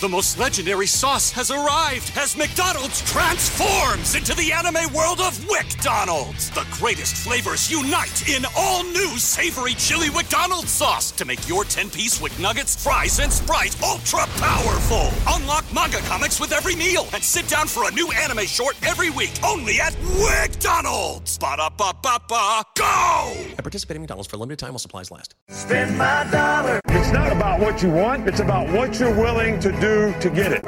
The most legendary sauce has arrived as McDonald's transforms into the anime world of WcDonald's. The greatest flavors unite in all new savory chili McDonald's sauce to make your 10-piece Wick Nuggets, fries, and Sprite ultra powerful. Unlock manga comics with every meal and sit down for a new anime short every week only at WcDonald's. Ba-da-ba-ba-ba, go! At participating McDonald's for a limited time while supplies last. Spend my dollar. It's not about what you want, it's about what you're willing to do to get it.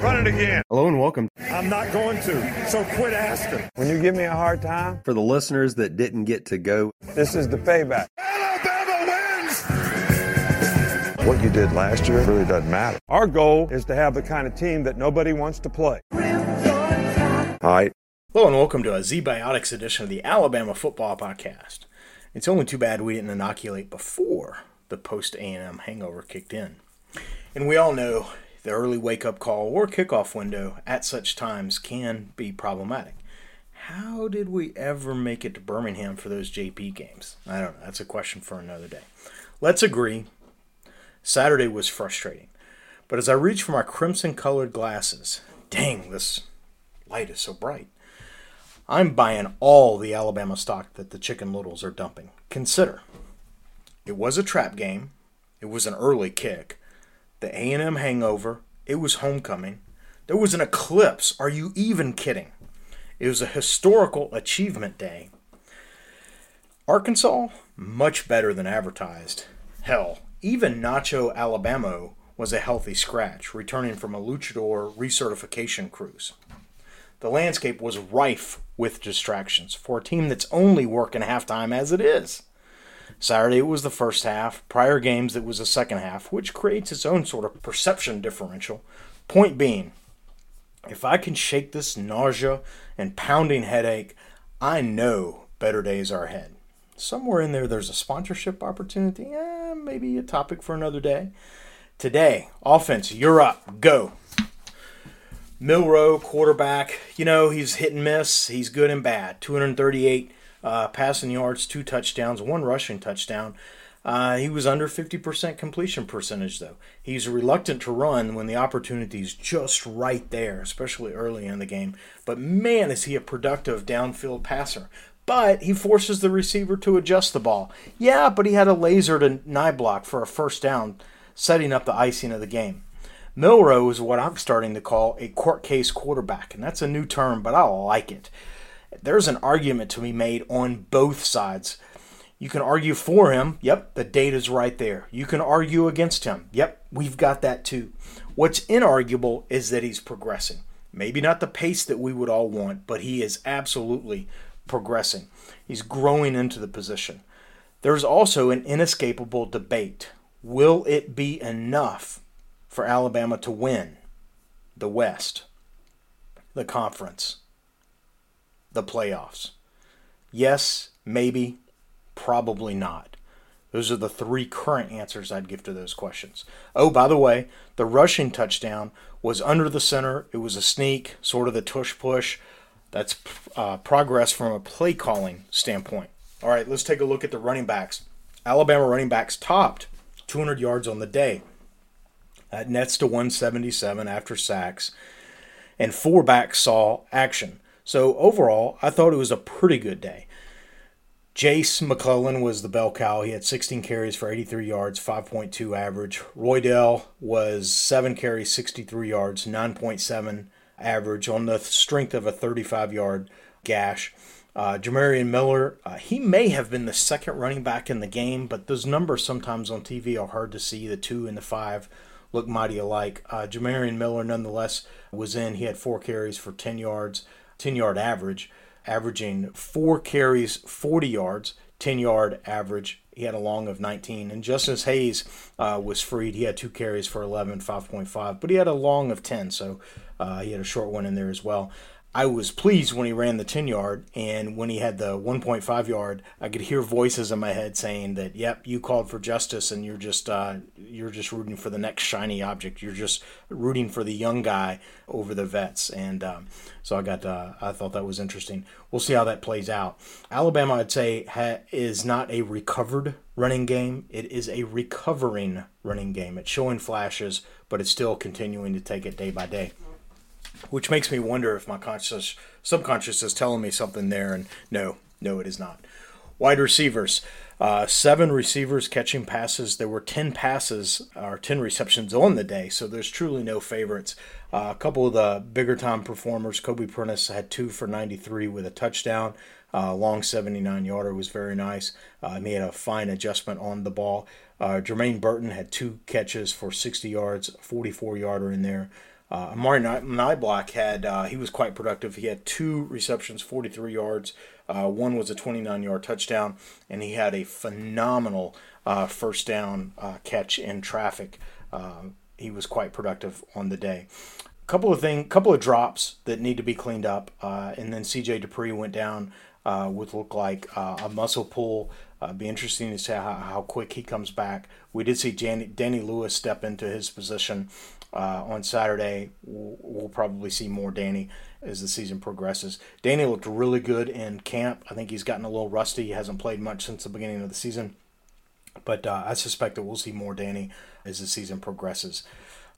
Run it again. Hello and welcome. I'm not going to, so quit asking. When you give me a hard time, For the listeners that didn't get to go, this is the payback. Alabama wins! What you did last year really doesn't matter. Our goal is to have the kind of team that nobody wants to play. All right. Hello and welcome to a ZBiotics edition of the Alabama Football Podcast. It's only too bad we didn't inoculate before the post A&M hangover kicked in. And we all know the early wake-up call or kickoff window at such times can be problematic. How did we ever make it to Birmingham for those JP games? I don't know. That's a question for another day. Let's agree. Saturday was frustrating. But as I reach for my crimson colored glasses, dang, this light is so bright. I'm buying all the Alabama stock that the Chicken Littles are dumping. Consider, it was a trap game. It was an early kick. The A&M hangover. It was homecoming. There was an eclipse. Are you even kidding? It was a historical achievement day. Arkansas, much better than advertised. Hell, even Nacho Alabama was a healthy scratch, returning from a luchador recertification cruise. The landscape was rife with distractions for a team that's only working halftime as it is. Saturday it was the first half, prior games it was the second half, which creates its own sort of perception differential. Point being, if I can shake this nausea and pounding headache, I know better days are ahead. Somewhere in there, there's a sponsorship opportunity, eh, maybe a topic for another day. Today, offense, you're up, go. Milroe, quarterback, you know, he's hit and miss. He's good and bad. 238 uh, passing yards, two touchdowns, one rushing touchdown. Uh, he was under 50% completion percentage, though. He's reluctant to run when the opportunity's just right there, especially early in the game. But man, is he a productive downfield passer. But he forces the receiver to adjust the ball. Yeah, but he had a laser to Niblack for a first down, setting up the icing of the game. Milroe is what I'm starting to call a court case quarterback, and that's a new term, but I like it. There's an argument to be made on both sides. You can argue for him. Yep, the data's right there. You can argue against him. Yep, we've got that too. What's inarguable is that he's progressing. Maybe not the pace that we would all want, but he is absolutely progressing. He's growing into the position. There's also an inescapable debate. Will it be enough for Alabama to win the West, the conference, the playoffs? Yes, maybe, probably not. Those are the three current answers I'd give to those questions. Oh, by the way, the rushing touchdown was under the center. It was a sneak, sort of the tush push. That's uh, progress from a play calling standpoint. All right, let's take a look at the running backs. Alabama running backs topped 200 yards on the day. That nets to 177 after sacks, and four backs saw action. So overall, I thought it was a pretty good day. Jase McClellan was the bell cow. He had 16 carries for 83 yards, 5.2 average. Roydell was 7 carries, 63 yards, 9.7 average on the strength of a 35 yard gash. Uh, Jamarion Miller, uh, he may have been the second running back in the game, but those numbers sometimes on TV are hard to see. The two and the five look mighty alike. Uh, Jamarion Miller, nonetheless, was in. He had four carries for 10 yards, 10 yard average, averaging four carries, 40 yards, 10 yard average. He had a long of 19. And Justice Haynes uh, was freed. He had two carries for 11, 5.5, but he had a long of 10, so uh, he had a short one in there as well. I was pleased when he ran the 10 yard, and when he had the 1.5 yard, I could hear voices in my head saying that, "Yep, you called for justice, and you're just uh, you're just rooting for the next shiny object. You're just rooting for the young guy over the vets." And um, so I got uh, I thought that was interesting. We'll see how that plays out. Alabama, I'd say, ha- is not a recovered running game. It is a recovering running game. It's showing flashes, but it's still continuing to take it day by day which makes me wonder if my conscious subconscious is telling me something there. And no, no, it is not. Wide receivers, uh, seven receivers catching passes. There were ten passes or ten receptions on the day, so there's truly no favorites. Uh, a couple of the bigger time performers, Kobe Prentice had two for 93 with a touchdown. Uh, long 79 yarder was very nice. Uh, he had a fine adjustment on the ball. Uh, Jermaine Burton had two catches for 60 yards, 44 yarder in there. Uh, Amari Niblack had uh, he was quite productive. He had two receptions, 43 yards. Uh, one was a 29 yard touchdown, and he had a phenomenal uh, first down uh, catch in traffic. Uh, he was quite productive on the day. A couple of thing, couple of drops that need to be cleaned up, uh, and then C.J. Dippre went down with look like a muscle pull. be interesting to see how, how quick he comes back. We did see Danny Lewis step into his position uh, on Saturday. We'll, we'll, probably see more Danny as the season progresses. Danny looked really good in camp. I think he's gotten a little rusty. He hasn't played much since the beginning of the season. But uh, I suspect that we'll see more Danny as the season progresses.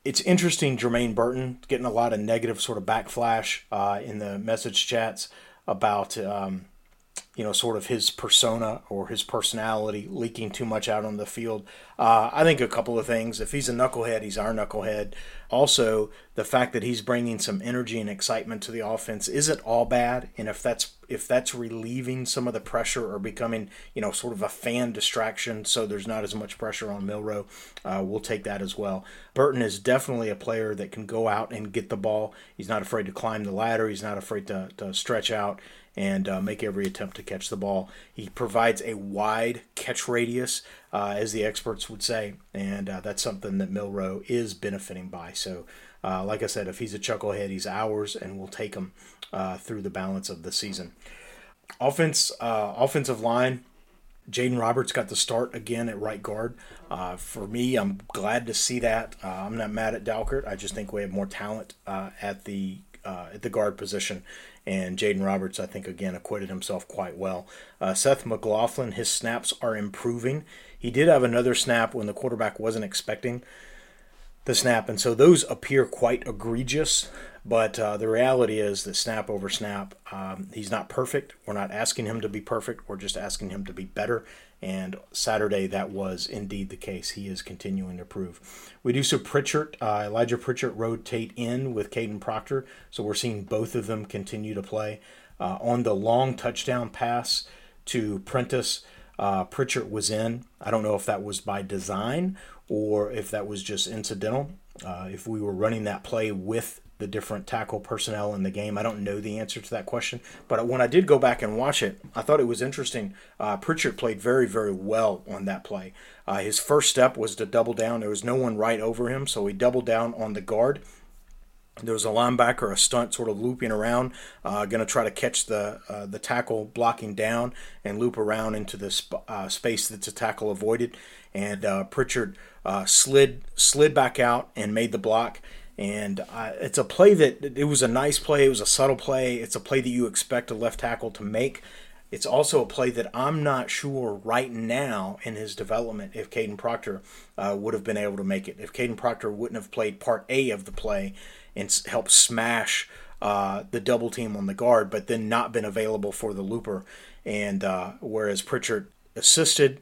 It's interesting, Jermaine Burton getting a lot of negative sort of backflash uh, in the message chats about um, you know, sort of his persona or his personality leaking too much out on the field. Uh, I think a couple of things. If he's a knucklehead, he's our knucklehead. Also, the fact that he's bringing some energy and excitement to the offense isn't all bad. And if that's if that's relieving some of the pressure or becoming, you know, sort of a fan distraction, so there's not as much pressure on Milroe, uh, we'll take that as well. Burton is definitely a player that can go out and get the ball. He's not afraid to climb the ladder. He's not afraid to, to stretch out and uh, make every attempt to catch the ball. He provides a wide catch radius, uh, as the experts would say, and uh, that's something that Milroe is benefiting by. So, uh, like I said, if he's a chucklehead, he's ours, and we'll take him uh, through the balance of the season. Offense, uh, offensive line. Jaden Roberts got the start again at right guard. for me, I'm glad to see that. I'm not mad at Dalcourt. I just think we have more talent at the at the guard position, and Jaden Roberts, I think, again, acquitted himself quite well. Uh, Seth McLaughlin, his snaps are improving. He did have another snap when the quarterback wasn't expecting the snap, and so those appear quite egregious. But uh, the reality is that snap over snap, um, he's not perfect. We're not asking him to be perfect. We're just asking him to be better. And Saturday, that was indeed the case. He is continuing to prove. We do see Pritchard, uh, Elijah Pritchard rotate in with Kadyn Proctor. So we're seeing both of them continue to play. Uh, on the long touchdown pass to Prentice, uh, Pritchard was in. I don't know if that was by design or if that was just incidental. Uh, if we were running that play with the different tackle personnel in the game? I don't know the answer to that question, but when I did go back and watch it, I thought it was interesting. Uh, Pritchard played very, very well on that play. Uh, his first step was to double down. There was no one right over him, so he doubled down on the guard. There was a linebacker, a stunt, sort of looping around, uh, going to try to catch the uh, the tackle blocking down and loop around into the sp- uh, space that the tackle avoided. And uh, Pritchard slid slid back out and made the block and it's a play that it was a nice play. It was a subtle play. It's a play that you expect a left tackle to make. It's also a play that I'm not sure right now in his development if Kadyn Proctor uh, would have been able to make it. If Kadyn Proctor wouldn't have played part A of the play and helped smash uh, the double team on the guard, but then not been available for the looper. And uh, whereas Pritchard assisted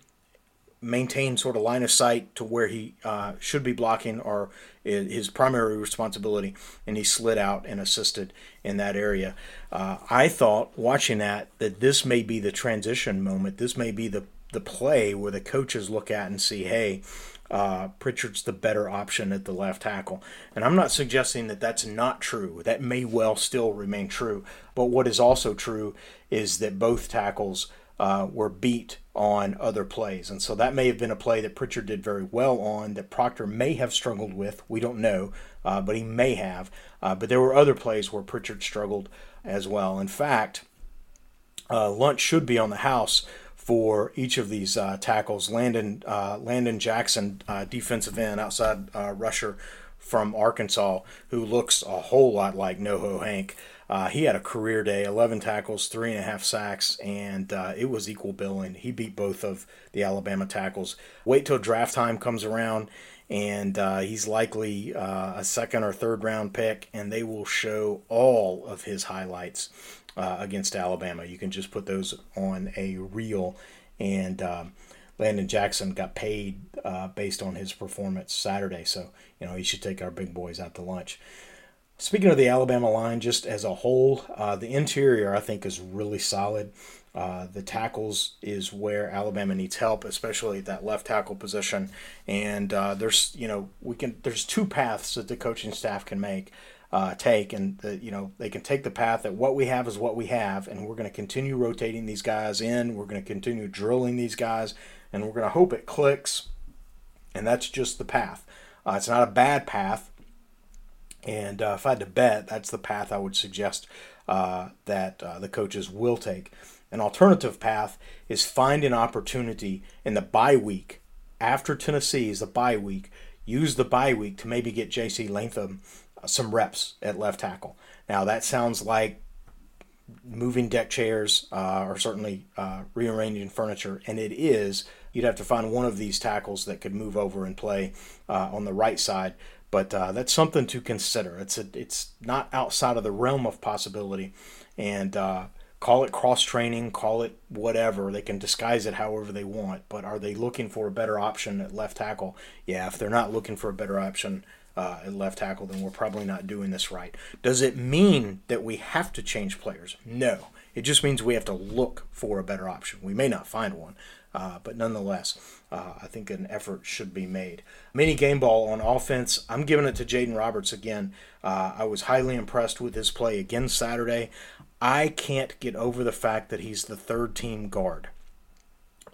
maintain sort of line of sight to where he uh, should be blocking or his primary responsibility, and he slid out and assisted in that area. Uh, I thought watching that that this may be the transition moment. This may be the the play where the coaches look at and see, hey, uh, Pritchard's the better option at the left tackle. And I'm not suggesting that that's not true. That may well still remain true. But what is also true is that both tackles uh, were beat on other plays. And so that may have been a play that Pritchard did very well on that Proctor may have struggled with. We don't know, uh, but he may have. Uh, but there were other plays where Pritchard struggled as well. In fact, uh, lunch should be on the house for each of these uh, tackles. Landon uh, Landon Jackson, defensive end, outside rusher from Arkansas, who looks a whole lot like NoHo Hank. Uh, he had a career day 11 tackles, three and a half sacks, and uh, it was equal billing. He beat both of the Alabama tackles. Wait till draft time comes around, and uh, he's likely uh, a second or third round pick, and they will show all of his highlights uh, against Alabama. You can just put those on a reel, and um, Landon Jackson got paid uh, based on his performance Saturday, so you know he should take our big boys out to lunch. Speaking of the Alabama line, just as a whole, uh, the interior I think is really solid. Uh, the tackles is where Alabama needs help, especially at that left tackle position. And uh, there's, you know, we can. There's two paths that the coaching staff can make, uh, take, and the, you know they can take the path that what we have is what we have, and we're going to continue rotating these guys in. We're going to continue drilling these guys, and we're going to hope it clicks. And that's just the path. Uh, it's not a bad path and uh, if I had to bet, that's the path I would suggest uh, that uh, the coaches will take. An alternative path is find an opportunity in the bye week after Tennessee is the bye week. Use the bye week to maybe get J.C. Latham uh, some reps at left tackle. Now that sounds like moving deck chairs uh, or certainly uh, rearranging furniture, and it is. You'd have to find one of these tackles that could move over and play on the right side but uh, that's something to consider. It's a, it's not outside of the realm of possibility, and uh, call it cross training, call it whatever. They can disguise it however they want. But are they looking for a better option at left tackle? Yeah, if they're not looking for a better option uh, at left tackle, then we're probably not doing this right. Does it mean that we have to change players? No. It just means we have to look for a better option. We may not find one, uh, but nonetheless, uh, I think an effort should be made. Mini game ball on offense. I'm giving it to Jaden Roberts again. Uh, I was highly impressed with his play again Saturday. I can't get over the fact that he's the third team guard.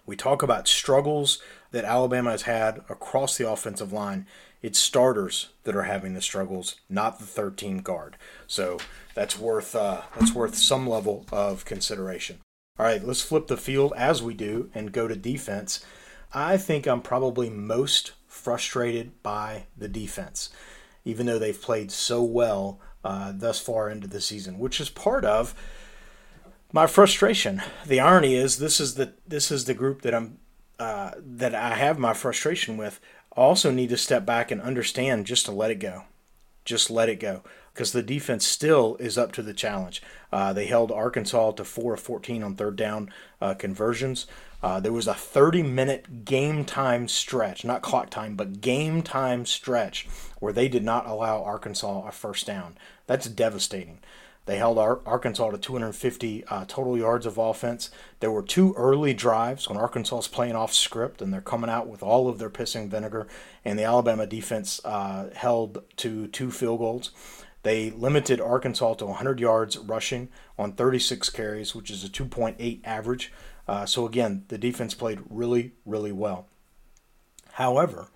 We talk about struggles that Alabama has had across the offensive line. It's starters that are having the struggles, not the third team guard. So that's worth uh, that's worth some level of consideration. All right, let's flip the field as we do and go to defense. I think I'm probably most frustrated by the defense, even though they've played so well uh, thus far into the season, which is part of my frustration. The irony is this is the this is the group that I'm uh, that I have my frustration with. I also need to step back and understand just to let it go, just let it go because the defense still is up to the challenge. Uh, they held Arkansas to 4 of 14 on third down uh, conversions. Uh, there was a 30 minute game time stretch, not clock time, but game time stretch, where they did not allow Arkansas a first down. That's devastating. They held Ar- Arkansas to 250 uh, total yards of offense. There were two early drives when Arkansas is playing off script and they're coming out with all of their pissing vinegar, and the Alabama defense uh, held to two field goals. They limited Arkansas to 100 yards rushing on 36 carries, which is a 2.8 average. Uh, so, again, the defense played really, really well. However,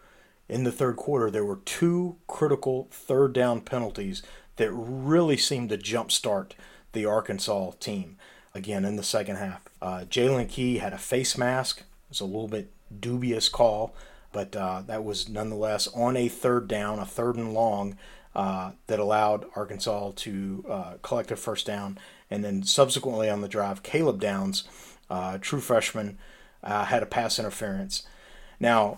in the third quarter, there were two critical third down penalties that really seemed to jumpstart the Arkansas team again in the second half. Uh, Jaylen Key had a face mask. It was a little bit dubious call, but uh, that was nonetheless on a third down, a third and long uh, that allowed Arkansas to uh, collect a first down. And then subsequently on the drive, Caleb Downs, uh, true freshman, uh, had a pass interference. Now,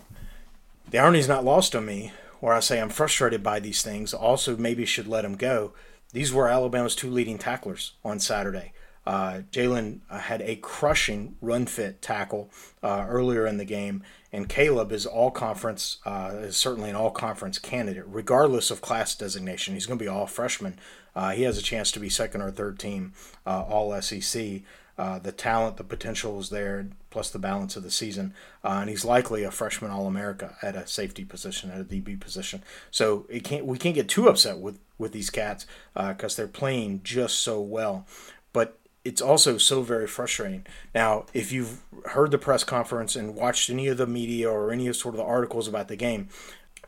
the irony is not lost on me, where I say I'm frustrated by these things. Also, maybe should let them go. These were Alabama's two leading tacklers on Saturday. Uh, Jaylen uh, had a crushing run fit tackle earlier in the game, and Caleb is all conference, uh, is certainly an all conference candidate, regardless of class designation. He's going to be all freshman. Uh, he has a chance to be second or third team uh, all SEC. the talent, the potential is there, plus the balance of the season. and he's likely a freshman All America at a safety position, at a DB position. So it can't, we can't get too upset with, with these cats because they're playing just so well. But it's also so very frustrating. Now, if you've heard the press conference and watched any of the media or any of sort of the articles about the game,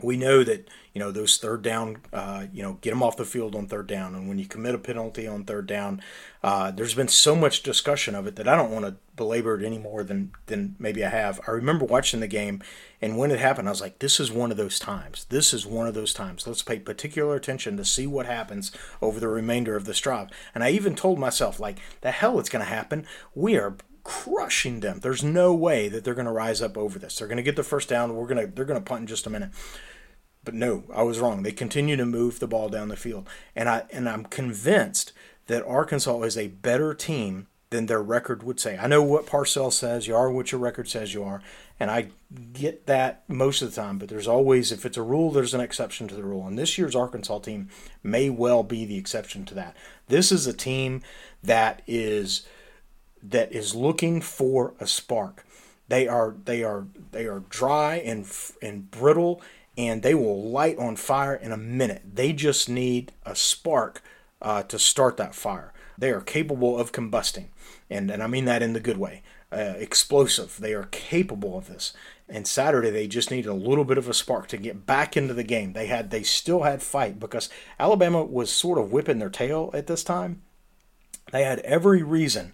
we know that you know those third down uh, you know get them off the field on third down. And when you commit a penalty on third down uh, there's been so much discussion of it that i don't want to belabor it any more than than maybe i have. I remember watching the game and when it happened i was like this is one of those times. This is one of those times. Let's pay particular attention to see what happens over the remainder of this drive. And i even told myself like the hell it's going to happen. We are crushing them there's no way that they're going to rise up over this they're going to get the first down we're going to they're going to punt in just a minute but no, I was wrong. They continue to move the ball down the field. And I and I'm convinced that Arkansas is a better team than their record would say. I know what Parcells says, you are what your record says you are, and I get that most of the time, but there's always if it's a rule, there's an exception to the rule. And this year's Arkansas team may well be the exception to that. This is a team that is that is looking for a spark. They are they are they are dry and and brittle and they will light on fire in a minute. They just need a spark uh, to start that fire. They are capable of combusting, and, and I mean that in the good way. Uh, explosive. They are capable of this. And Saturday they just needed a little bit of a spark to get back into the game. They had they still had fight because Alabama was sort of whipping their tail at this time. They had every reason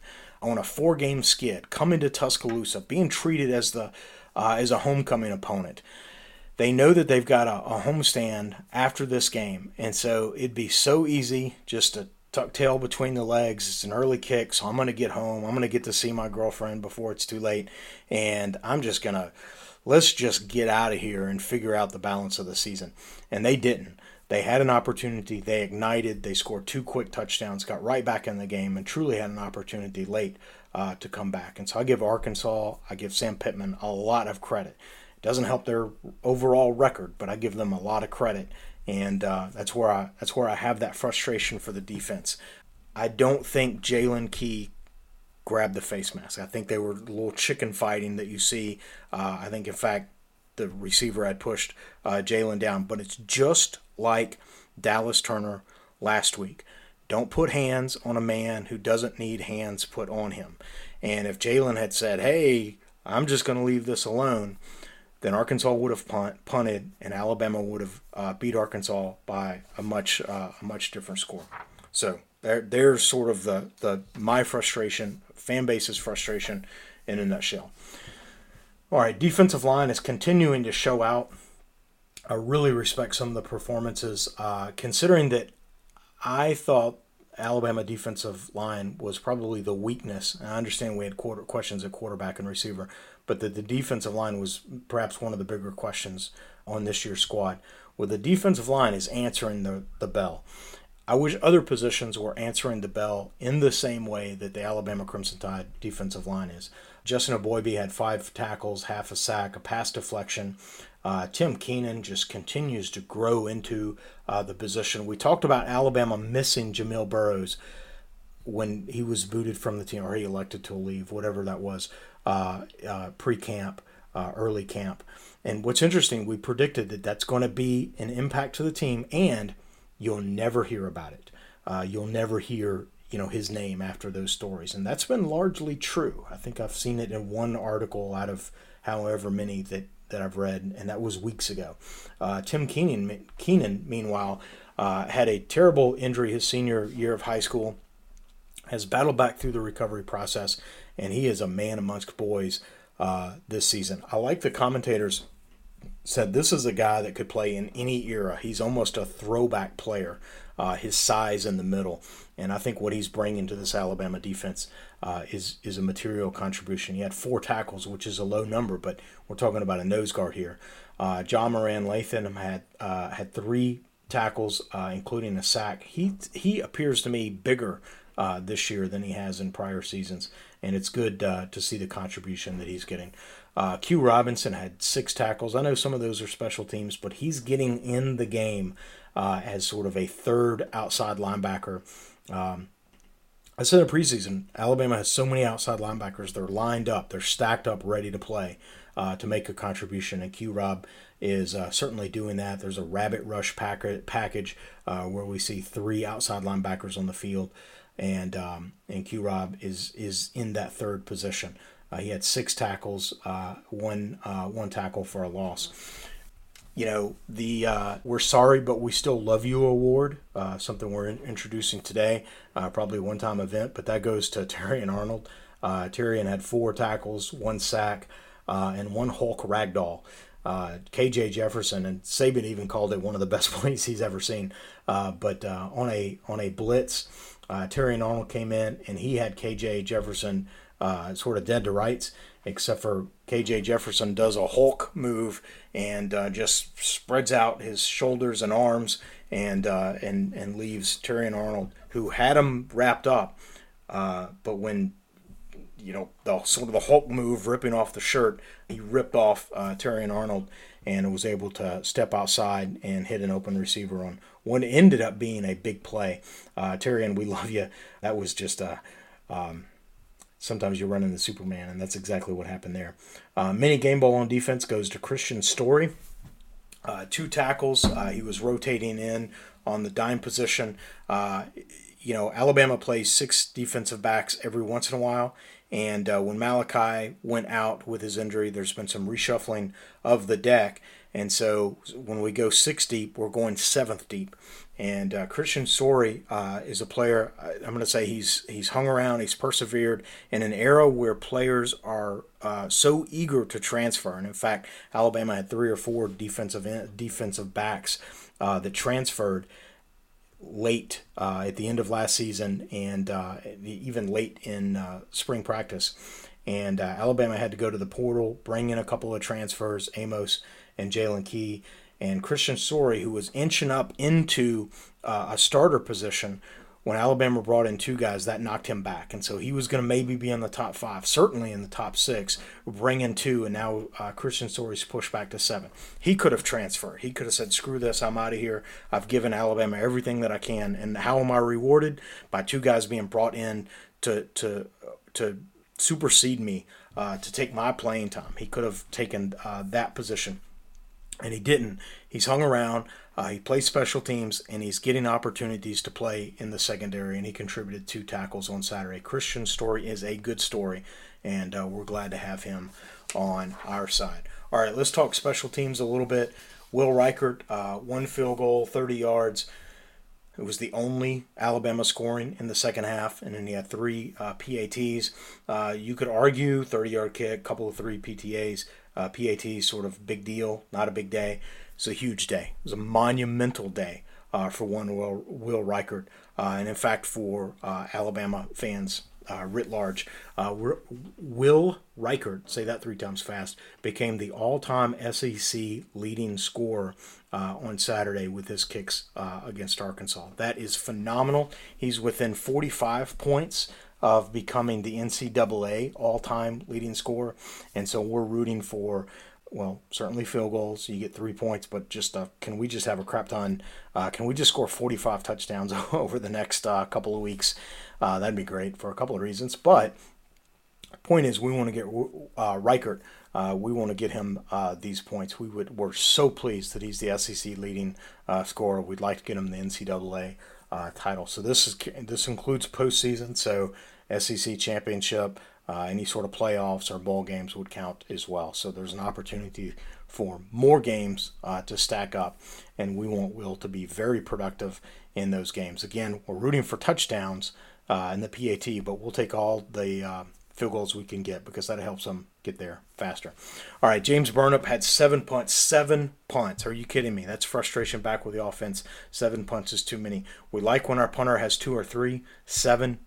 on a four game skid coming to Tuscaloosa, being treated as the uh, as a homecoming opponent they know that they've got a, a homestand after this game, and so it'd be so easy just to tuck tail between the legs. It's an early kick, so I'm going to get home. I'm going to get to see my girlfriend before it's too late, and I'm just going to let's just get out of here and figure out the balance of the season. And they didn't. They had an opportunity. They ignited. They scored two quick touchdowns, got right back in the game, and truly had an opportunity late uh, to come back. And so I give Arkansas, I give Sam Pittman a lot of credit. It Doesn't help their overall record, but I give them a lot of credit, and uh, that's where I that's where I have that frustration for the defense. I don't think Jaylen Key grabbed the face mask. I think they were a little chicken fighting that you see. Uh, I think, in fact, the receiver had pushed uh, Jaylen down, but it's just like Dallas Turner last week. Don't put hands on a man who doesn't need hands put on him. And if Jaylen had said, hey, I'm just going to leave this alone, then Arkansas would have punt, punted, and Alabama would have uh, beat Arkansas by a much uh, a much different score. So there, there's sort of the the my frustration, fan base's frustration, in a nutshell. All right, defensive line is continuing to show out. I really respect some of the performances, uh, considering that I thought Alabama defensive line was probably the weakness. I understand we had quarter questions at quarterback and receiver, but that the defensive line was perhaps one of the bigger questions on this year's squad. Well, the defensive line is answering the, the bell. I wish other positions were answering the bell in the same way that the Alabama Crimson Tide defensive line is. Justin Eboigbe had five tackles, half a sack, a pass deflection. Uh, Tim Keenan just continues to grow into uh, the position. We talked about Alabama missing Jamil Burroughs when he was booted from the team or he elected to leave, whatever that was, uh, uh pre camp, uh, early camp. And what's interesting, we predicted that that's going to be an impact to the team, and you'll never hear about it. Uh, you'll never hear you know his name after those stories and that's been largely true i think i've seen it in one article out of however many that that I've read, and that was weeks ago. Uh, Tim Keenan, Keenan meanwhile, uh, had a terrible injury his senior year of high school, has battled back through the recovery process, and he is a man amongst boys uh, this season. I like the commentators said this is a guy that could play in any era. He's almost a throwback player. Uh, his size in the middle, and I think what he's bringing to this Alabama defense uh, is is a material contribution. He had four tackles, which is a low number, but we're talking about a nose guard here. Uh, Jah-Marien Latham had uh, had three tackles, uh, including a sack. He he appears to me bigger uh, this year than he has in prior seasons, and it's good uh, to see the contribution that he's getting. Q Robinson had six tackles. I know some of those are special teams, but he's getting in the game as sort of a third outside linebacker. Um, I said in preseason, Alabama has so many outside linebackers. They're lined up, they're stacked up, ready to play uh, to make a contribution. And Q Rob is uh, certainly doing that. There's a rabbit rush pack- package uh, where we see three outside linebackers on the field. and um, and Q Rob is is in that third position. Uh, he had six tackles, uh, one uh, one tackle for a loss. You know the uh, "We're Sorry but We Still Love You" award, uh, something we're in- introducing today, uh, probably a one-time event, but that goes to Terrion Arnold. Uh, Terrion had four tackles, one sack, and one Hulk ragdoll. KJ Jefferson and Saban even called it one of the best plays he's ever seen. but on a on a blitz, Terrion Arnold came in and he had KJ Jefferson uh, sort of dead to rights, except for KJ Jefferson does a Hulk move and uh, just spreads out his shoulders and arms and uh, and and leaves Terrion Arnold, who had him wrapped up, uh, but when you know the sort of the Hulk move, ripping off the shirt, he ripped off uh, Terrion Arnold and was able to step outside and hit an open receiver on what ended up being a big play. Uh, Terrion, we love you. That was just a um, sometimes you're running the Superman, and that's exactly what happened there. Uh, mini game ball on defense goes to Kristian Story. Uh, two tackles. Uh, he was rotating in on the dime position. Uh, you know, Alabama plays six defensive backs every once in a while. And uh, when Malachi went out with his injury, there's been some reshuffling of the deck. And so when we go six deep, we're going seventh deep. And uh, Kristian Story uh, is a player. I'm going to say he's he's hung around, he's persevered in an era where players are uh, so eager to transfer. And in fact, Alabama had three or four defensive defensive backs uh, that transferred late uh, at the end of last season and uh, even late in spring practice. And Alabama had to go to the portal, bring in a couple of transfers, Amos and Jaylen Key and Kristian Story, who was inching up into uh, a starter position when Alabama brought in two guys, that knocked him back. And so he was going to maybe be in the top five, certainly in the top six, bring in two, and now uh, Kristian Story's pushed back to seven. He could have transferred. He could have said, screw this, I'm out of here. I've given Alabama everything that I can. And how am I rewarded? By two guys being brought in to, to, to supersede me, uh, to take my playing time. He could have taken uh, that position and he didn't. He's hung around. Uh, he plays special teams, and he's getting opportunities to play in the secondary. And he contributed two tackles on Saturday. Christian story is a good story, and uh, we're glad to have him on our side. All right, let's talk special teams a little bit. Will Reichard, uh, one field goal, 30 yards. It was the only Alabama scoring in the second half, and then he had three uh, PATs. Uh, you could argue 30 yard kick, couple of three PTAs. Uh, PAT sort of big deal, not a big day. It's a huge day. It was a monumental day uh, for one Will, Will Reichard, uh, and in fact for uh, Alabama fans uh, writ large. Uh, Will Reichard, say that three times fast, became the all-time SEC leading scorer on Saturday with his kicks against Arkansas. That is phenomenal. He's within 45 points of becoming the NCAA all time leading scorer. And so we're rooting for, well, certainly field goals. You get three points, but just uh, can we just have a crap ton? Uh, can we just score 45 touchdowns over the next uh, couple of weeks? Uh, that'd be great for a couple of reasons. But point is, we want to get uh, Reichard. Uh, we want to get him uh, these points. We would we're so pleased that he's the SEC leading scorer. We'd like to get him the NCAA uh, title. So this is this includes postseason. So SEC championship, uh, any sort of playoffs or bowl games would count as well. So there's an opportunity for more games uh, to stack up, and we want Will to be very productive in those games. Again, we're rooting for touchdowns uh, in the PAT, but we'll take all the uh, field goals we can get because that helps them get there faster. All right, James Burnup had seven punts. Seven punts. Are you kidding me? That's frustration back with the offense. Seven punts is too many. We like when our punter has two or three. Seven,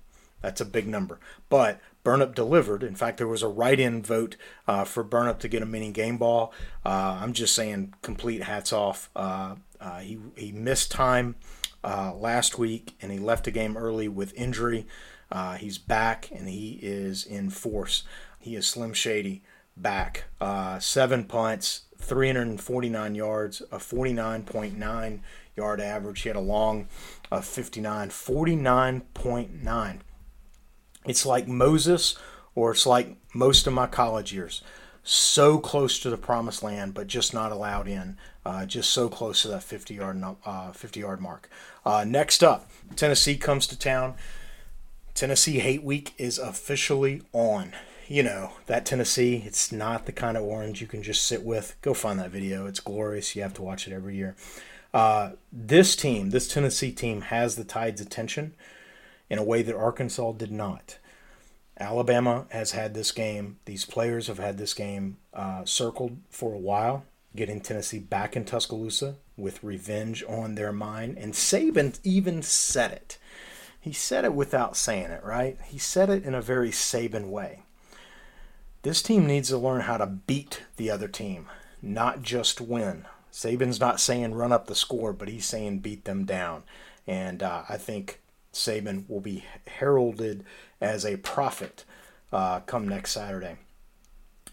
that's a big number. But Burnup delivered. In fact, there was a write-in vote uh, for Burnup to get a mini game ball. Uh, I'm just saying, complete hats off. Uh, uh he he missed time uh, last week, and he left the game early with injury. Uh, he's back and he is in force. He is Slim Shady back. Uh, seven punts, 349 yards, a 49.9 yard average. He had a long of 59, 49.9. It's like Moses, or it's like most of my college years. So close to the promised land, but just not allowed in. Uh, just so close to that 50 yard uh, 50 yard mark. Uh, next up, Tennessee comes to town Tennessee Hate Week is officially on. You know, that Tennessee, it's not the kind of orange you can just sit with. Go find that video. It's glorious. You have to watch it every year. Uh, this team, this Tennessee team, has the Tide's attention in a way that Arkansas did not. Alabama has had this game, these players have had this game uh, circled for a while, getting Tennessee back in Tuscaloosa with revenge on their mind. And Saban even said it. He said it without saying it, right? He said it in a very Saban way. This team needs to learn how to beat the other team, not just win. Saban's not saying run up the score, but he's saying beat them down. And uh, I think Saban will be heralded as a prophet uh, come next Saturday.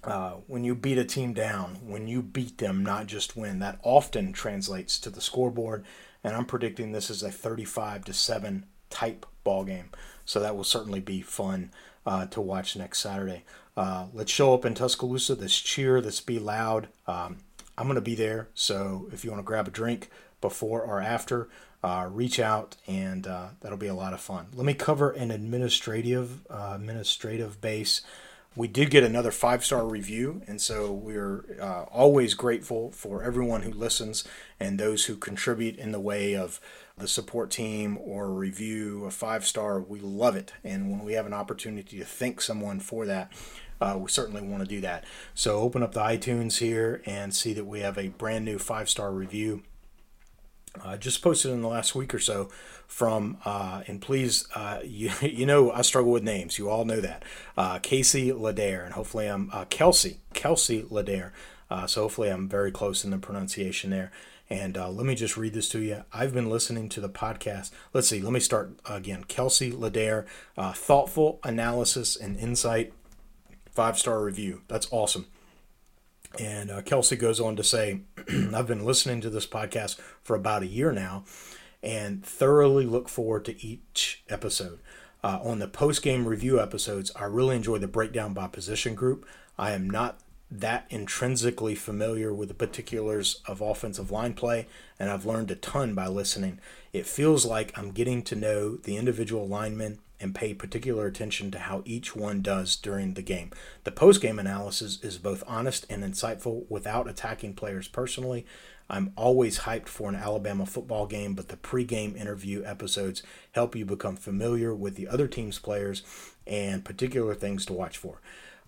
Uh, when you beat a team down, when you beat them, not just win, that often translates to the scoreboard. And I'm predicting this is a 35 to 7 type ball game. So that will certainly be fun uh, to watch next Saturday. Uh, let's show up in Tuscaloosa. Let's cheer. Let's be loud. Um, I'm going to be there. So if you want to grab a drink before or after, uh, reach out and uh, that'll be a lot of fun. Let me cover an administrative uh, administrative base. We did get another five star review, and so we're uh, always grateful for everyone who listens and those who contribute in the way of the support team or review a five star. We love it, and when we have an opportunity to thank someone for that, uh, we certainly want to do that. So open up the iTunes here and see that we have a brand new five star review. Uh, just posted in the last week or so from uh, and please uh, you, you know I struggle with names. You all know that. Uh, Casey Ladair and hopefully I'm uh, Kelsey Kelsey Ladair so hopefully I'm very close in the pronunciation there and let me just read this to you. I've been listening to the podcast. Let's see let me start again. Kelsey Ladair thoughtful analysis and insight five star review. That's awesome. And uh, Kelsey goes on to say, I've been listening to this podcast for about a year now and thoroughly look forward to each episode. Uh, on the post game review episodes, I really enjoy the breakdown by position group. I am not that intrinsically familiar with the particulars of offensive line play, and I've learned a ton by listening. It feels like I'm getting to know the individual linemen and pay particular attention to how each one does during the game. The post game analysis is both honest and insightful without attacking players personally. I'm always hyped for an Alabama football game, but the pre-game interview episodes help you become familiar with the other team's players and particular things to watch for.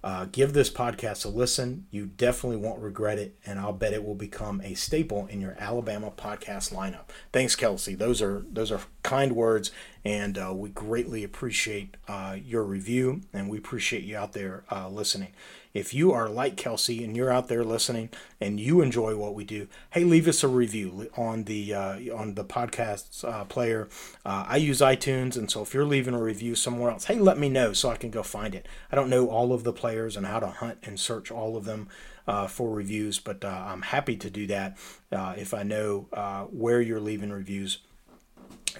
Uh, give this podcast a listen. You definitely won't regret it, and I'll bet it will become a staple in your Alabama podcast lineup. Thanks, Kelsey. Those are those are kind words, and uh, we greatly appreciate uh, your review, and we appreciate you out there uh, listening. If you are like Kelsey and you're out there listening and you enjoy what we do, hey, leave us a review on the uh, on the podcast uh, player. Uh, I use iTunes, and so if you're leaving a review somewhere else, hey, let me know so I can go find it. I don't know all of the players and how to hunt and search all of them. Uh, for reviews, but uh, I'm happy to do that uh, if I know where you're leaving reviews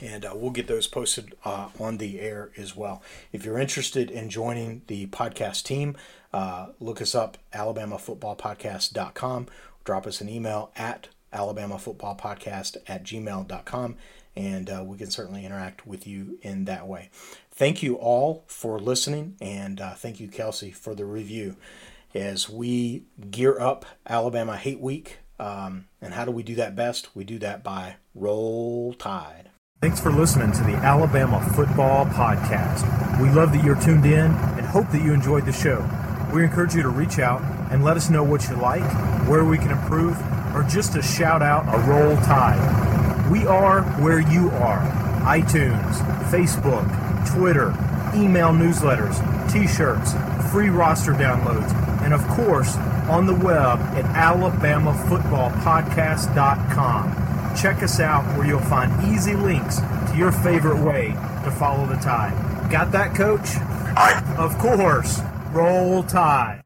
and uh, we'll get those posted uh, on the air as well. If you're interested in joining the podcast team, uh, look us up, alabamafootballpodcast.com. Drop us an email at alabamafootballpodcast at gmail.com, and uh, we can certainly interact with you in that way. Thank you all for listening, and uh, thank you, Kelsey, for the review. As we gear up Alabama Hate Week, um, and how do we do that best? We do that by Roll Tide. Thanks for listening to the Alabama Football Podcast. We love that you're tuned in and hope that you enjoyed the show. We encourage you to reach out and let us know what you like, where we can improve, or just to shout out a roll tide. We are where you are iTunes, Facebook, Twitter, email newsletters, t shirts, free roster downloads, and of course on the web at alabamafootballpodcast.com. Check us out where you'll find easy links to your favorite way to follow the tide. Got that, coach? Aye. Of course. Roll Tide.